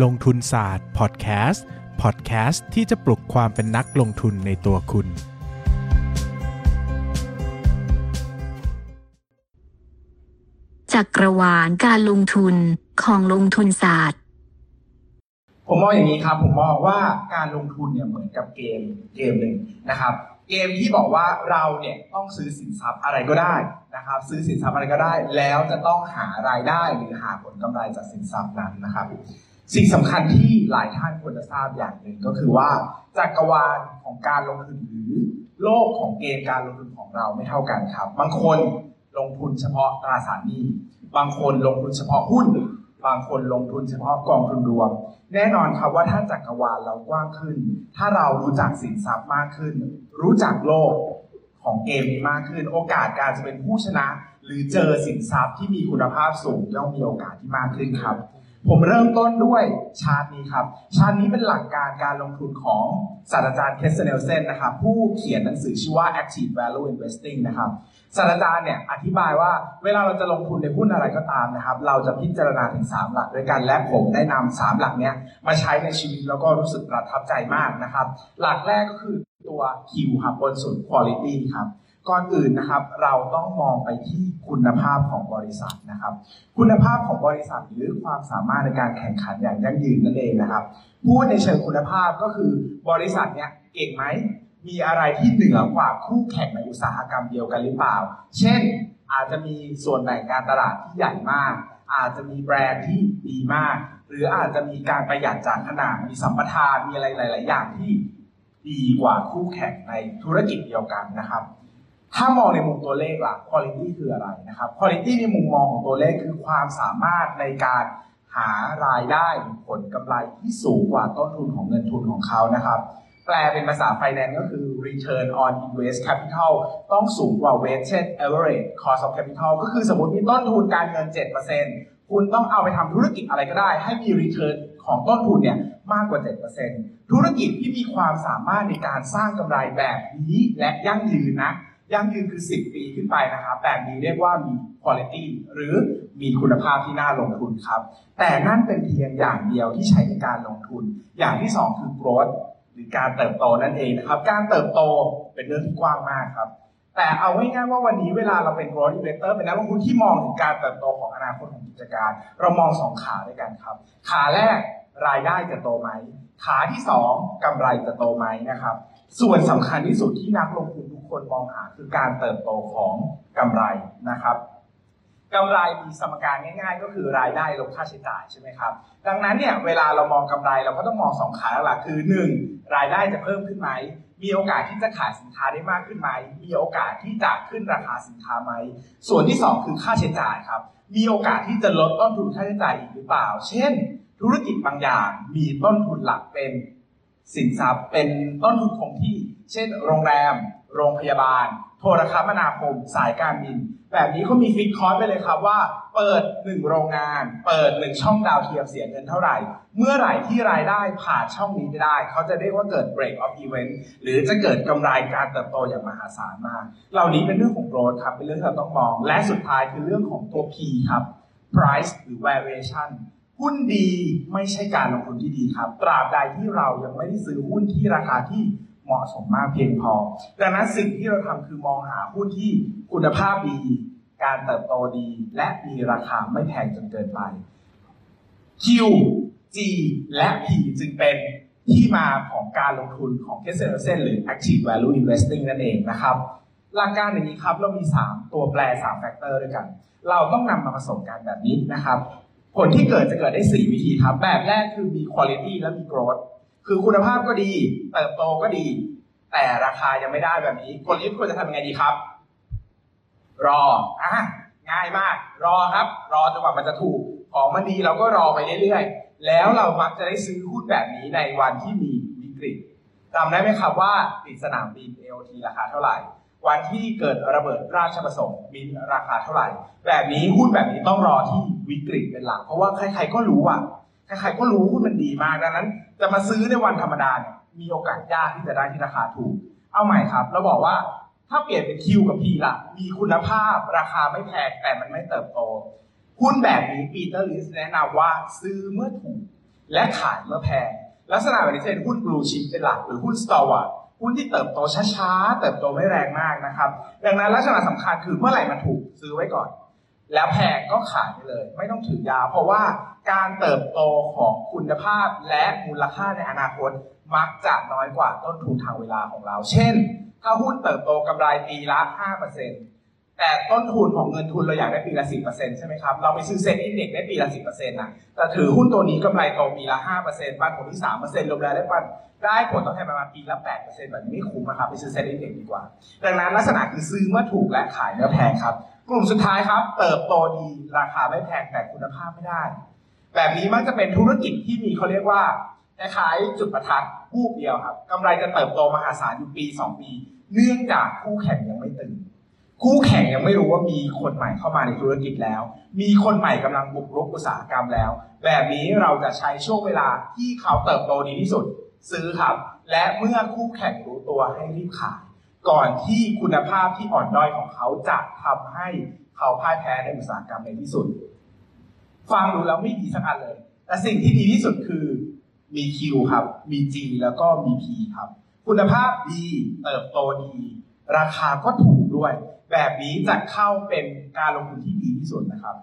ลงทุนศาสตร์พอดแคสต์พอดแคสต์ที่จะปลุกความเป็นนักลงทุนในตัวคุณ จักรวาลการลงทุนของลงทุนศาสตร์ ผมมองอย่างนี้ครับ ผมมองว่าการลงทุนเนี่ยเหมือนกับเกมเกมหนึ่งนะครับเกมที่บอกว่าเราเนี่ยต้องซื้อสินทรัพย์อะไรก็ได้นะครับ ซื้อสินทรัพย์อะไรก็ได้ แล้วจะต้องหารายได้หรือหาผลกำไรจากสินทรัพย์นั้นนะครับ สิ่งสำคัญที่หลายท่านควรจะทราบอย่างหนึ่งก็คือว่าจักรวาลของการลงทุนหรือโลกของเกมการลงทุนของเราไม่เท่ากันครับ บางคนลงทุนเฉพาะตราสารหนี้บางคนลงทุนเฉพาะหุ้น บางคนลงทุนเฉพาะกองทุนรวม แน่นอนครับว่าถ้าจักรวาลเรากว้างขึ้น ถ้าเรารู้จักสินทรัพย์มากขึ้น รู้จักโลกของเกมนี้มากขึ้น โอกาสการจะเป็นผู้ชนะ หรือเจอสินทรัพย์ที่มีคุณภาพสูงย่อมมีโอกาสที่มากขึ้นครับ ผมเริ่มต้นด้วยชาร์ตนี้ครับ ชาร์ตนี้เป็นหลักการการลงทุนของศาสตราจารย์ Katsenelson นะครับ ผู้เขียนหนังสือชื่อว่า Active Value Investing นะครับศาสตราจารย์เนี่ยอธิบายว่าเวลาเราจะลงทุนในหุ้นอะไรก็ตามนะครับ เราจะพิจารณาถึง 3 หลักด้วยกัน และผมได้นำ3หลักเนี้ยมาใช้ในชีวิตแล้วก็รู้สึกประทับใจมากนะครับ หลักแรกก็คือ ตัว Q ครับบนสุด Quality ครับ ก่อนอื่นนะครับเราต้องมองไปที่คุณภาพของบริษัทนะครับ คุณภาพของบริษัทหรือความสามารถในการแข่งขันอย่างยั่งยืนนั่นเองนะครับพูดในเชิงคุณภาพก็คือบริษัทเนี้ยเก่งไหมมีอะไรที่เหนือกว่าคู่แข่งในอุตสาหกรรมเดียวกันหรือเปล่า เช่น อาจจะมีส่วนแบ่งการตลาดที่ใหญ่มาก อาจจะมีแบรนด์ที่ดีมาก หรืออาจจะมีการประหยัดจากขนาดมีสัมปทานมีอะไรหลาย ๆ อย่างที่ ดีกว่าคู่แข่งในธุรกิจเดียวกันนะครับ ถ้ามองในมุมตัวเลขล่ะ quality คืออะไรนะครับ quality ในมุมมองของตัวเลขคือความสามารถในการหารายได้ผลกำไรที่สูงกว่าต้นทุนของเงินทุนของเขานะครับ แปลเป็นภาษาไฟแนนซ์ก็คือ return on invest capital ต้องสูงกว่า weighted average cost of capital ก็คือสมมติมีต้นทุนการเงิน 7%คุณต้องเอาไปทำธุรกิจอะไรก็ได้ ให้มี return ของต้นทุนเนี่ย มากกว่า 7%ธุรกิจที่มีความสามารถในการสร้างกำไรแบบนี้และยั่งยืนนะ ยั่งยืนคือ 10 ปีขึ้นไปนะครับ แบบนี้เรียกว่ามี quality หรือมีคุณภาพที่น่าลงทุนครับ แต่นั่นเป็นเพียงอย่างเดียวที่ใช้ในการลงทุน อย่างที่ 2 คือ growth หรือการเติบโตนั่นเองนะครับ การเติบโตเป็นเรื่องที่กว้างมากครับ แต่เอาง่ายๆว่าวันนี้เวลาเราเป็น growth investor เป็นนักลงทุนที่มองถึงการเติบโตของอนาคตของกิจการ เรามองสองขาด้วยกันครับ ขาแรก รายได้จะโตไหม ขาที่สองกำไรจะโตไหมนะครับ ส่วนสำคัญที่สุดที่นักลงทุนทุกคนมองหาคือการเติบโตของกำไรนะครับกำไรมีสมการง่าย ๆ ก็คือรายได้ลบค่าใช้จ่ายใช่ไหมครับดังนั้นเนี่ยเวลาเรามองกำไรเราก็ต้องมองสองขาหลักคือ 1. รายได้จะเพิ่มขึ้นไหมมีโอกาสที่จะขายสินค้าได้มากขึ้นไหม มีโอกาสที่จะขึ้นราคาสินค้าไหม ส่วนที่ 2 คือค่าใช้จ่ายครับ มีโอกาสที่จะลดต้นทุนค่าใช้จ่ายอีกหรือเปล่า เช่น ธุรกิจบางอย่างมีต้นทุนหลักเป็นสินทรัพย์เป็นต้นทุนคงที่ เช่น โรงแรม โรงพยาบาล โทรคมนาคม สายการบิน แบบนี้เขามีฟิกคอร์สไปเลยครับว่า เปิด1โรงงาน เปิด1ช่องดาวเทียมเสียเงินเท่าไหร่ เมื่อไหร่ที่รายได้ผ่านช่องนี้ไปได้ เขาจะเรียกว่าเกิด break even หรือจะเกิดกำไรการเติบโตอย่างมหาศาลมาก เหล่านี้เป็นเรื่องของ growth ครับ เป็นเรื่องที่เราต้องมอง และสุดท้ายคือเรื่องของตัว P ครับ price หรือ valuation หุ้นดีไม่ใช่การลงทุนที่ดีครับ ตราบใดที่เรายังไม่ได้ซื้อหุ้นที่ราคาที่เหมาะสมมากเพียงพอ ดังนั้นสิ่งที่เราทำคือมองหาหุ้นที่คุณภาพดี การเติบโตดี และมีราคาไม่แพงจนเกินไป Q G และ P จึงเป็นที่มาของการลงทุนของ k e s s e l s e n หรือ Active Value Investing นั่นเองนะครับ หลักการอย่างนี้ครับเรามี 3 ตัวแปร 3 factor ด้วยกัน เราต้องนำมาผสมกันแบบนี้นะครับ ผลที่เกิดจะเกิดได้4วิธีครับ แบบแรกคือมี quality และมี growth คือคุณภาพก็ดี เติบโตก็ดี แต่ราคายังไม่ได้แบบนี้คนที่ควรจะทำยังไงดีครับ รออะง่ายมาก รอครับ รอจนกว่ามันจะถูก ของมันดีเราก็รอไปเรื่อยๆ แล้วเรามักจะได้ซื้อหุ้นแบบนี้ในวันที่มีวิกฤตจำได้ไหมครับว่าปิดสนามบิน AOT ราคาเท่าไหร่ วันที่เกิดระเบิดราชประสงค์บินราคาเท่าไหร่ แบบนี้หุ้นแบบนี้ต้องรอที่วิกฤตเป็นหลัก เพราะว่าใครๆก็รู้อะใครๆก็รู้หุ้นมันดีมากดังนั้น จะมาซื้อในวันธรรมดาเนี่ยมีโอกาสยากที่จะได้ที่ราคาถูก เอาใหม่ครับเราบอกว่าถ้าเปลี่ยนเป็น Q กับ P ล่ะมีคุณภาพราคาไม่แพงแต่มันไม่เติบโตหุ้นแบบนี้ปีเตอร์ลินช์แนะนำว่าซื้อเมื่อถูก และขายเมื่อแพงลักษณะแบบนี้จะเป็นหุ้น blue chip เป็นหลักหรือหุ้น stalwart หุ้นที่เติบโตช้าๆ เติบโตไม่แรงมากนะครับ ดังนั้นลักษณะสำคัญคือเมื่อไหร่มันถูกซื้อไว้ก่อน แล้วแพงก็ขายไปเลย ไม่ต้องถือยาว เพราะว่าการเติบโตของคุณภาพและมูลค่าในอนาคตมักจะน้อยกว่าต้นทุนทางเวลาของเรา เช่น ถ้าหุ้นเติบโตกำไรปีละ 5%แต่ต้นทุนของเงินทุนเราอยากได้ปีละ 10%ใช่ไหมครับ เราไปซื้อเซ็นอินเด็กได้ปีละ 10%นะแต่ถือหุ้นตัวนี้กำไรโตปีละ 5%ปันผลที่ 3%รวมแล้วได้ปัน ได้ผลตอบแทนประมาณปีละ8%แบบนี้ไม่คุ้มนะครับไปซื้อเซ็นอินเด็กดีกว่า ดังนั้นลักษณะคือซื้อเมื่อถูกและขายเมื่อแพงครับ กลุ่มสุดท้ายครับ เติบโตดีราคาไม่แพงแต่คุณภาพไม่ได้ แบบนี้มักจะเป็นธุรกิจที่มีเขาเรียกว่าคล้ายจุดประทัดวูบเดียวครับกำไรจะเติบโตมหาศาลอยู่ปี 2 ปี เนื่องจากคู่แข่งยังไม่ตื่นคู่แข่งยังไม่รู้ว่ามีคนใหม่เข้ามาในธุรกิจแล้ว มีคนใหม่กำลังบุกรุกอุตสาหกรรมแล้ว แบบนี้เราจะใช้ช่วงเวลาที่เขาเติบโตดีที่สุด ซื้อครับ และเมื่อคู่แข่งรู้ตัวให้รีบขาย ก่อนที่คุณภาพที่อ่อนด้อยของเขาจะทำให้เขาพ่ายแพ้ในอุตสาหกรรมในที่สุด ฟังดูแล้วไม่ดีสักอันเลย แต่สิ่งที่ดีที่สุดคือมี Q ครับ มี G แล้วก็มี P ครับ คุณภาพดีเติบโตดี ราคาก็ถูกด้วย แบบนี้จะเข้าเป็นการลงทุนที่ดีที่สุดนะครับ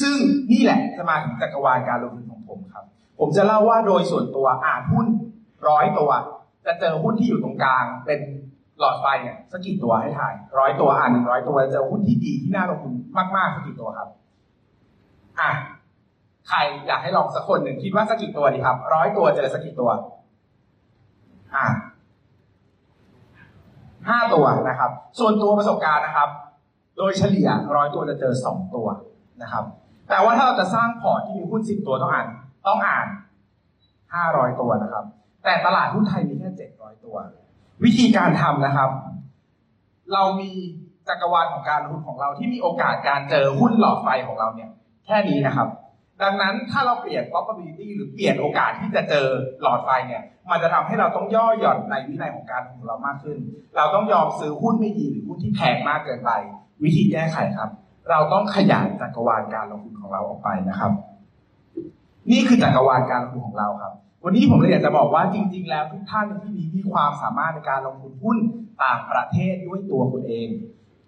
ซึ่งนี่แหละจะมาถึงจักรวาลการลงทุนของผมครับ ผมจะเล่าว่าโดยส่วนตัวอ่านหุ้น ร้อยตัว จะเจอหุ้นที่อยู่ตรงกลาง เป็นหลอดไฟเนี่ยสักกี่ตัวให้ถ่ายร้อยตัวอ่านหนึ่งร้อยตัวจะเจอหุ้นที่ดีที่น่าลงทุนมากๆสักกี่ตัวครับอะใครอยากให้ลองสักคนหนึ่งคิดว่าสักกี่ตัวดีครับร้อยตัวเจอสักกี่ตัว อ่าห้าตัวนะครับ ส่วนตัวประสบการณ์นะครับ โดยเฉลี่ยร้อยตัวจะเจอสองตัวนะครับ แต่ว่าถ้าเราจะสร้างพอร์ตที่มีหุ้นสิบตัวต้องอ่าน ต้องอ่านห้าร้อยตัวนะครับ แต่ตลาดหุ้นไทยมีแค่เจ็ดร้อยตัว วิธีการทำนะครับ เรามีจักรวาลของการลงทุนของเราที่มีโอกาสการเจอหุ้นหลอดไฟของเราเนี่ย แค่นี้นะครับ ดังนั้นถ้าเราเปลี่ยน probability หรือเปลี่ยนโอกาสที่จะเจอหลอดไฟเนี่ย มันจะทำให้เราต้องย่อหย่อนในวินัยของการลงทุนเรามากขึ้น เราต้องยอมซื้อหุ้นไม่ดีหรือหุ้นที่แพงมากเกินไป วิธีแก้ไขครับ เราต้องขยายจักรวาลการลงทุนของเราออกไปนะครับ นี่คือจักรวาลการลงทุนของเราครับ วันนี้ผมเลยอยากจะบอกว่าจริง ๆ แล้วทุกท่านที่นี้มีความสามารถในการลงทุนหุ้นต่างประเทศด้วยตัวคุณเอง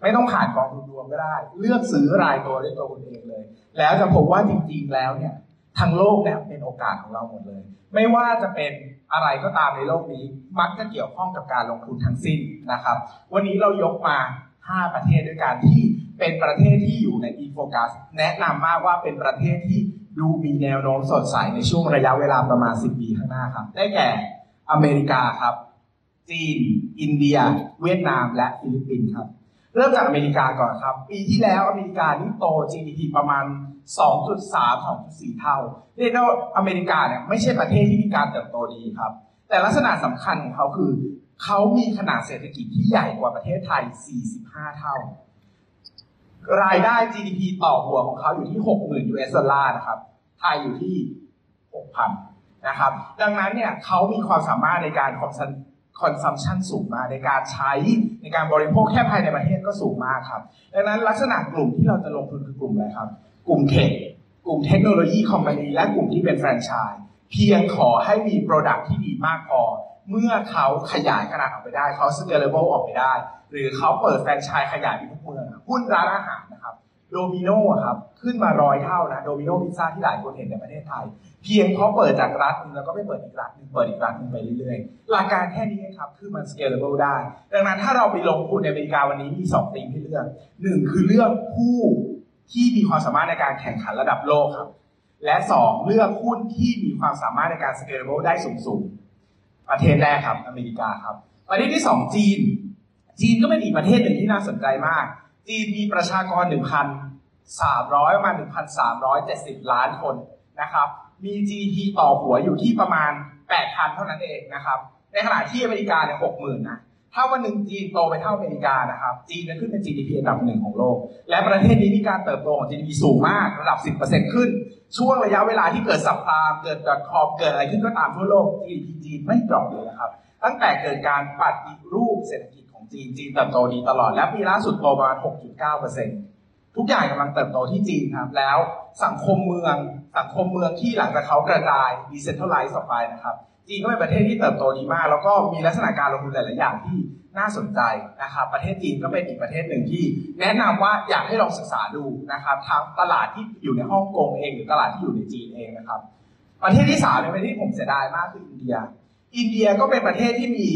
ไม่ต้องผ่านกองทุนรวมก็ได้ เลือกซื้อรายตัวด้วยตัวคุณเองเลย แล้วจะพบว่าจริง ๆ แล้วเนี่ยทั้งโลกเนี่ยเป็นโอกาสของเราหมดเลย ไม่ว่าจะเป็นอะไรก็ตามในโลกนี้ มักจะเกี่ยวข้องกับการลงทุนทั้งสิ้นนะครับ วันนี้เรายกมา 5 ประเทศด้วยกันที่เป็นประเทศที่อยู่ในอีโฟกัสแนะนำมากว่าเป็นประเทศที่ ดูมีแนวโน้มสดใสในช่วงระยะเวลาประมาณ 10 ปีข้างหน้าครับ ได้แก่อเมริกาครับ จีน อินเดีย เวียดนาม และฟิลิปปินส์ครับ เริ่มจากอเมริกาก่อนครับ ปีที่แล้วอเมริกานี่โต GDP ประมาณ 2.3 2.4 เท่าเรียกได้ว่าอเมริกาเนี่ยไม่ใช่ประเทศที่มีการเติบโตดีครับ แต่ลักษณะสำคัญของเขาคือ เขามีขนาดเศรษฐกิจที่ใหญ่กว่าประเทศไทย 45 เท่า รายได้ GDP ต่อหัวของเขาอยู่ที่ 60,000 US ดอลลาร์นะครับไทยอยู่ที่ 6,000นะครับ ดังนั้นเนี่ยเขามีความสามารถในการ consume consumption สูงมากในการใช้ในการบริโภคแค่ภายในประเทศก็สูงมากครับ ดังนั้นลักษณะกลุ่มที่เราจะลงทุนคือกลุ่มอะไรครับ กลุ่ม tech กลุ่ม technology company และกลุ่มที่เป็นแฟรนไชส์เพียงขอให้มี product ที่ดีมากพอ เมื่อเขาขยายขนาดออกไปได้ เขา scalable ออกไปได้ หรือเขาเปิดแฟรนไชส์ขยายไปทุกเมือง หุ้นร้านอาหารนะครับโดมิโนครับขึ้นมาร้อยเท่านะโดมิโนพิซซ่าที่หลายคนเห็นในประเทศไทย เพียงเพราะเปิดจากรัฐนึงแล้วก็ไม่เปิดอีกรัฐหนึงเปิดอีกรัฐหนึงไปเรื่อยๆ หลักการแค่นี้ครับคือมัน scalable ได้ ดังนั้นถ้าเราไปลงทุนในอเมริกาวันนี้มี2ธีมให้เลือกหนึ่งคือเลือกผู้ที่มีความสามารถในการแข่งขันระดับโลกครับและ 2 เลือกหุ้นที่มีความสามารถในการ scalable ได้สูงๆประเทศแรกครับอเมริกาครับประเทศที่ 2 จีน จีนก็เป็นอีกประเทศหนึ่งที่น่าสนใจมาก จีนมีประชากร 1,300 ประมาณ 1,370 ล้านคนนะครับ มี GDP ต่อหัวอยู่ที่ประมาณ 8,000 เท่านั้นเองนะครับ ในขณะที่อเมริกาเนี่ย60,000นะ ถ้าวันหนึ่งจีนโตไปเท่าอเมริกานะครับ จีนจะขึ้นเป็น GDP อันดับหนึ่งของโลก และประเทศนี้มีการเติบโตของ GDP สูงมากระดับ 10%ขึ้น ช่วงระยะเวลาที่เกิดสับพามเกิด .com เกิดอะไรขึ้นก็ตามทั่วโลก GDP จีนไม่ดรอปเลยนะครับ ตั้งแต่เกิดการปฏิรูปเศรษฐกิจ ของจีนจีนเติบโตดีตลอด และปีล่าสุดโตประมาณ6.9%ทุกอย่างกำลังเติบโตที่จีนครับ แล้วสังคมเมือง สังคมเมืองที่หลังจากเขากระจายดีเซนทรัลไลซ์ออกไปนะครับ จีนก็เป็นประเทศที่เติบโตดีมาก แล้วก็มีลักษณะการลงทุนหลาย ๆ อย่างที่น่าสนใจนะครับ ประเทศจีนก็เป็นอีกประเทศหนึ่งที่ แนะนำว่าอยากให้ลองศึกษาดูนะครับทางตลาดที่อยู่ในฮ่องกงเองหรือตลาดที่อยู่ในจีนเองนะครับ ประเทศที่สามเป็นประเทศที่ผมเสียดายมากคืออินเดีย อินเดียก็เป็นประเทศที่มี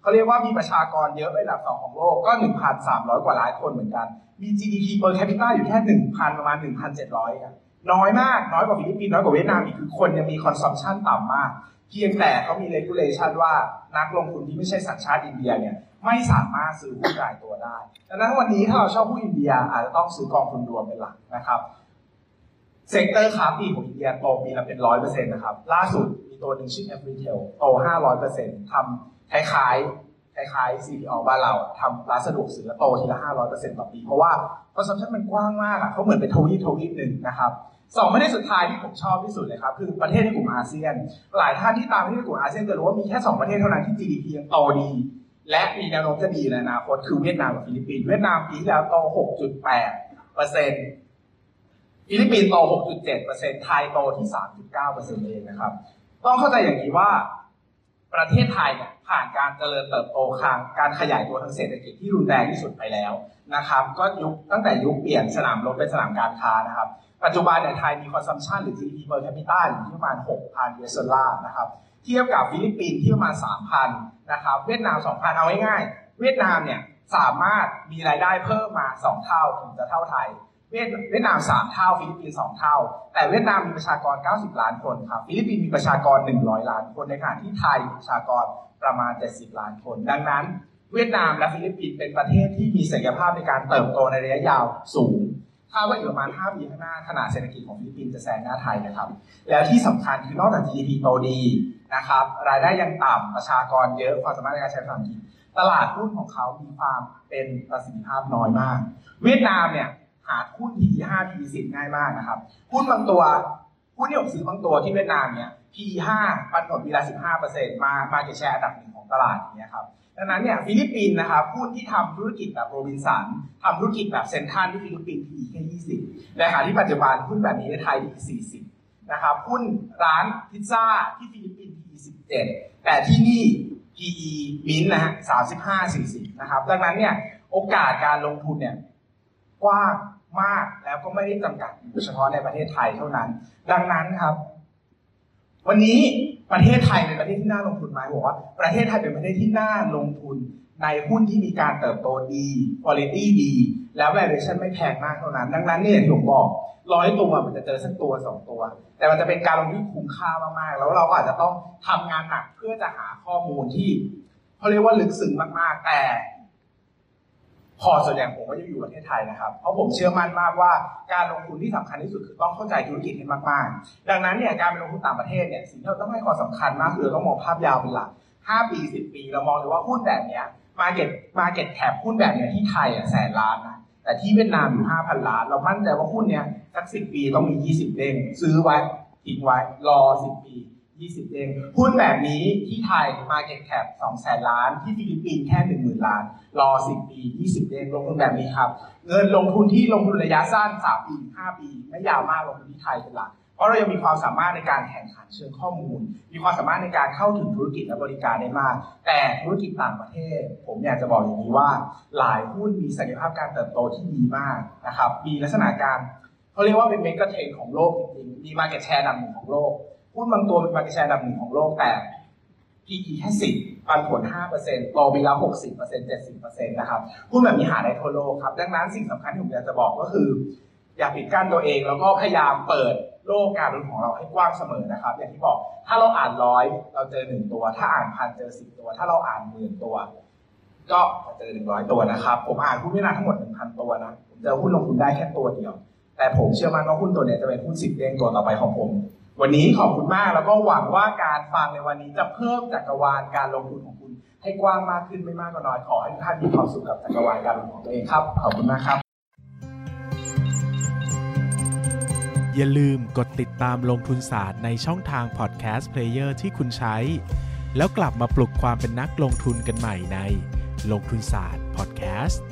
เขาเรียกว่ามีประชากรเยอะเป็นอันดับสองของโลกก็ 1,300 กว่าล้านคนเหมือนกัน มี GDP per capita อยู่แค่ 1,000 ประมาณ 1,700ครับน้อยมาก น้อยกว่าฟิลิปปินส์น้อยกว่าเวียดนามอีกคือคนยังมี consumption ต่ำมาก เพียงแต่เขามี regulation ว่านักลงทุนที่ไม่ใช่สัญชาติอินเดียเนี่ยไม่สามารถซื้อหุ้นรายตัวได้ดังนั้นวันนี้ถ้าเราชอบหุ้นอินเดียอาจจะต้องซื้อกองทุนรวมเป็นหลักนะครับsector ค้าปลีกของอินเดียโตปีละเป็นร้อยเปอร์เซ็นต์นะครับล่าสุดมีตัวหนึ่งชื่อ a อ retail โตห้าร้อยเปอร์เซ็นต์ทำ คล้ายๆคล้ายๆ CPO บ้านเราทำร้านสะดวกซื้อโตทีละห้าร้อยเปอร์เซ็นต์ต่อปี เพราะว่า consumption มันกว้างมากอะเขาเหมือนเป็นทวีปทวีปหนึ่งนะครับสองประเทศสุดท้ายที่ผมชอบที่สุดเลยครับ คือประเทศในกลุ่มอาเซียน หลายท่านที่ตามประเทศในกลุ่มอาเซียนจะรู้ว่ามีแค่สองประเทศเท่านั้นที่ GDP ยังโตดี และมีแนวโน้มจะดีในอนาคตคือเวียดนามกับฟิลิปปินส์เวียดนามปีที่แล้วโต 6.8เปอร์เซ็นต์ฟิลิปปินส์โต 6.7%ไทยโตที่ 3.9%เองนะครับ ต้องเข้าใจอย่างนี้ว่าประเทศไทยเนี่ย ผ่านการเจริญเติบโตทางการขยายตัวทางเศรษฐกิจที่รุนแรงที่สุดไปแล้วนะครับ ก็ยุคตั้งแต่ยุคเปลี่ยนสนามรบเป็นสนามการค้านะครับ ปัจจุบันเนี่ยไทยมี consumption หรือ GDP per capita อยู่ที่ประมาณ 6,000 US ดอลลาร์นะครับ เทียบกับฟิลิปปินส์ที่ประมาณ 3,000 นะครับ เวียดนาม 2,000 เอาง่ายๆ เวียดนามเนี่ยสามารถมีรายได้เพิ่มมา 2 เท่าถึงจะเท่าไทย เวียดเวียดนาม3เท่าฟิลิปปินส์2เท่า แต่เวียดนามมีประชากร 90 ล้านคนครับฟิลิปปินส์มีประชากร 100 ล้านคนในขณะที่ไทยมีประชากรประมาณ 70 ล้านคน ดังนั้น เวียดนามและฟิลิปปินส์เป็นประเทศที่มีศักยภาพในการเติบโตในระยะยาวสูงคาดว่าอีกประมาณ 5 ปีข้างหน้าขนาดเศรษฐกิจของฟิลิปปินส์จะแซงหน้าไทยนะครับ แล้วที่สำคัญคือนอกจาก GDP โตดีนะครับ รายได้ยังต่ำประชากรเยอะความสามารถในการใช้ภาษาอังกฤษตลาดหุ้นของเขามีความเป็นประสิทธิภาพน้อยมาก เวียดนามเนี่ยหาหุ้น PE 5 PE 10ง่ายมากนะครับหุ้นบางตัวหุ้นที่ผมซื้อบางตัวที่เวียดนามเนี่ย PE 5ปันผลปีละ15%มา market share อันดับหนึ่งของตลาดอย่างเงี้ยครับดังนั้นเนี่ยฟิลิปปินส์นะครับหุ้นที่ทำธุรกิจแบบโรบินสันทำธุรกิจแบบเซนทรัลที่ฟิลิปปินส์ PE แค่20ในขณะที่ปัจจุบันหุ้นแบบนี้ในไทย PE 40นะครับหุ้นร้านพิซซ่าที่ฟิลิปปินส์ PE 17แต่ที่นี่ PE มินนะฮะ35 40นะครับดังนั้นเนี่ยโอกาสการลงทุนเนี่ยกว้าง มากแล้วก็ไม่ได้จำกัดอยู่เฉพาะในประเทศไทยเท่านั้น ดังนั้นครับ วันนี้ประเทศไทยเป็นประเทศที่น่าลงทุนไหมบอกว่าประเทศไทยเป็นประเทศที่น่าลงทุนในหุ้นที่มีการเติบโตดี quality ดี แล้ว valuation ไม่แพงมากเท่านั้น ดังนั้นเนี่ยที่ผมบอกร้อยตัวมันจะเจอสักตัวสองตัว แต่มันจะเป็นการลงทุนคุ้มค่ามากๆ แล้วเราก็อาจจะต้องทำงานหนักเพื่อจะหาข้อมูลที่เขาเรียกว่าลึกซึ้งมากๆ แต่ พอส่วนใหญ่ผมก็จะอยู่ประเทศไทยนะครับ เพราะผมเชื่อมั่นมากว่าการลงทุนที่สำคัญที่สุดคือต้องเข้าใจธุรกิจให้มากๆ ดังนั้นเนี่ยการไปลงทุนต่างประเทศเนี่ยสิ่งที่เราต้องให้ความสำคัญมากคือเราต้องมองภาพยาวเป็นหลัก5ปี 10 ปีเรามองเลยว่าหุ้นแบบเนี้ย market market cap หุ้นแบบเนี้ยที่ไทยอะแสนล้านนะแต่ที่เวียดนามอยู่5,000 ล้าน เรามั่นใจว่าหุ้นเนี้ยสัก10 ปีต้องมี 20 เด้งซื้อไว้ทิ้งไว้รอ 10 ปี 20 เด้งหุ้นแบบนี้ที่ไทย market cap 2แสนล้าน ที่ฟิลิปปินส์แค่ 10,000 ล้าน รอ 10 ปี 20 เด้งลงทุนแบบนี้ครับ เงินลงทุนที่ลงทุนระยะสั้น 3 ปี 5 ปี ไม่ยาวมากลงทุนที่ไทยเป็นหลักเพราะเรายังมีความสามารถในการแข่งขันเชิงข้อมูล มีความสามารถในการเข้าถึงธุรกิจและบริการได้มาก แต่ธุรกิจต่างประเทศ ผมอยากจะบอกอย่างนี้ว่า หลายหุ้นมีศักยภาพการเติบโตที่ดีมากนะครับ มีลักษณะการเขาเรียกว่าเป็น mega trend ของโลกจริงๆ มี market share อันดับหนึ่งของโลก หุ้นบางตัวเป็น market share อันดับหนึ่งของโลกแต่ PE แค่สิบปันผล5%โตปีละ60% 70%นต์เจ็ดสิบเปอร์เซ็นต์นะครับหุ้นแบบนี้หาได้ทั่วโลกครับ ดังนั้นสิ่งสำคัญที่ผมอยากจะบอกก็คือ อย่าปิดกั้นตัวเอง แล้วก็พยายามเปิดโลกการลงทุนของเราให้กว้างเสมอนะครับ อย่างที่บอกถ้าเราอ่านร้อยเราเจอหนึ่งตัว ถ้าอ่านพันเจอสิบตัว ถ้าเราอ่านหมื่นตัว ก็จะเจอหนึ่งร้อยตัวนะครับ ผมอ่านหุ้นวินานทั้งหมดหนึ่งพันตัวนะผมเจอหุ้นลงทุนได้แค่ตัวเดียว แต่ผมเชื่อมั่นว่าหุ้นตัวเนี้ยจะเป็นหุ้นสิบเด้งตัวต่อไปของผม วันนี้ขอบคุณมากแล้วก็หวังว่าการฟังในวันนี้จะเพิ่มจักรวาลการลงทุนของคุณ ให้กว้างมากขึ้นไม่มากก็น้อยขอให้ทุกท่านมีความสุขกับจักรวาลการลงทุนของตัวเองครับ ขอบคุณมากครับ อย่าลืมกดติดตามลงทุนศาสตร์ในช่องทางพอดแคสต์เพลเยอร์ที่คุณใช้ แล้วกลับมาปลุกความเป็นนักลงทุนกันใหม่ในลงทุนศาสตร์พอดแคสต์